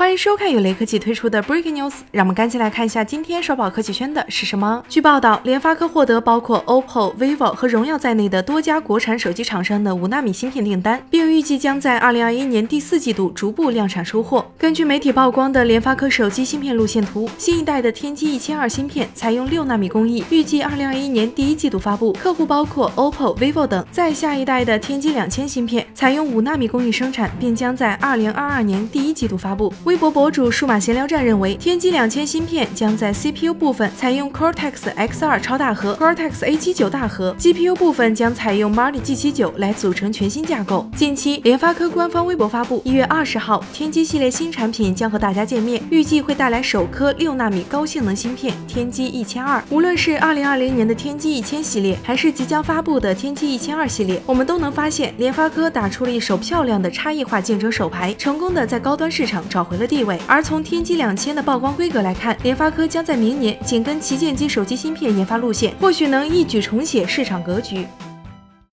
欢迎收看由雷科技推出的 Breaking News，让我们赶紧来看一下今天刷爆科技圈的是什么。据报道，联发科获得包括 OPPO、vivo 和荣耀在内的多家国产手机厂商的五纳米芯片订单，并预计将在2021年第四季度逐步量产收货。根据媒体曝光的联发科手机芯片路线图，新一代的天玑一千二芯片采用六纳米工艺，预计2021年第一季度发布，客户包括 OPPO、vivo 等。在下一代的天玑两千芯片采用五纳米工艺生产，并将在2022年第一季度发布。微博博主数码闲聊站认为，天玑两千芯片将在 CPU 部分采用 Cortex X2 超大核、Cortex A79 大核，GPU 部分将采用 Mali G79 来组成全新架构。近期，联发科官方微博发布，一月二十号，天玑系列新产品将和大家见面，预计会带来首颗六纳米高性能芯片天玑一千二。无论是二零二零年的天玑一千系列，还是即将发布的天玑一千二系列，我们都能发现联发科打出了一手漂亮的差异化竞争手牌，成功的在高端市场找回的地位。而从天玑两千的曝光规格来看，联发科将在明年紧跟旗舰机手机芯片研发路线，或许能一举重写市场格局。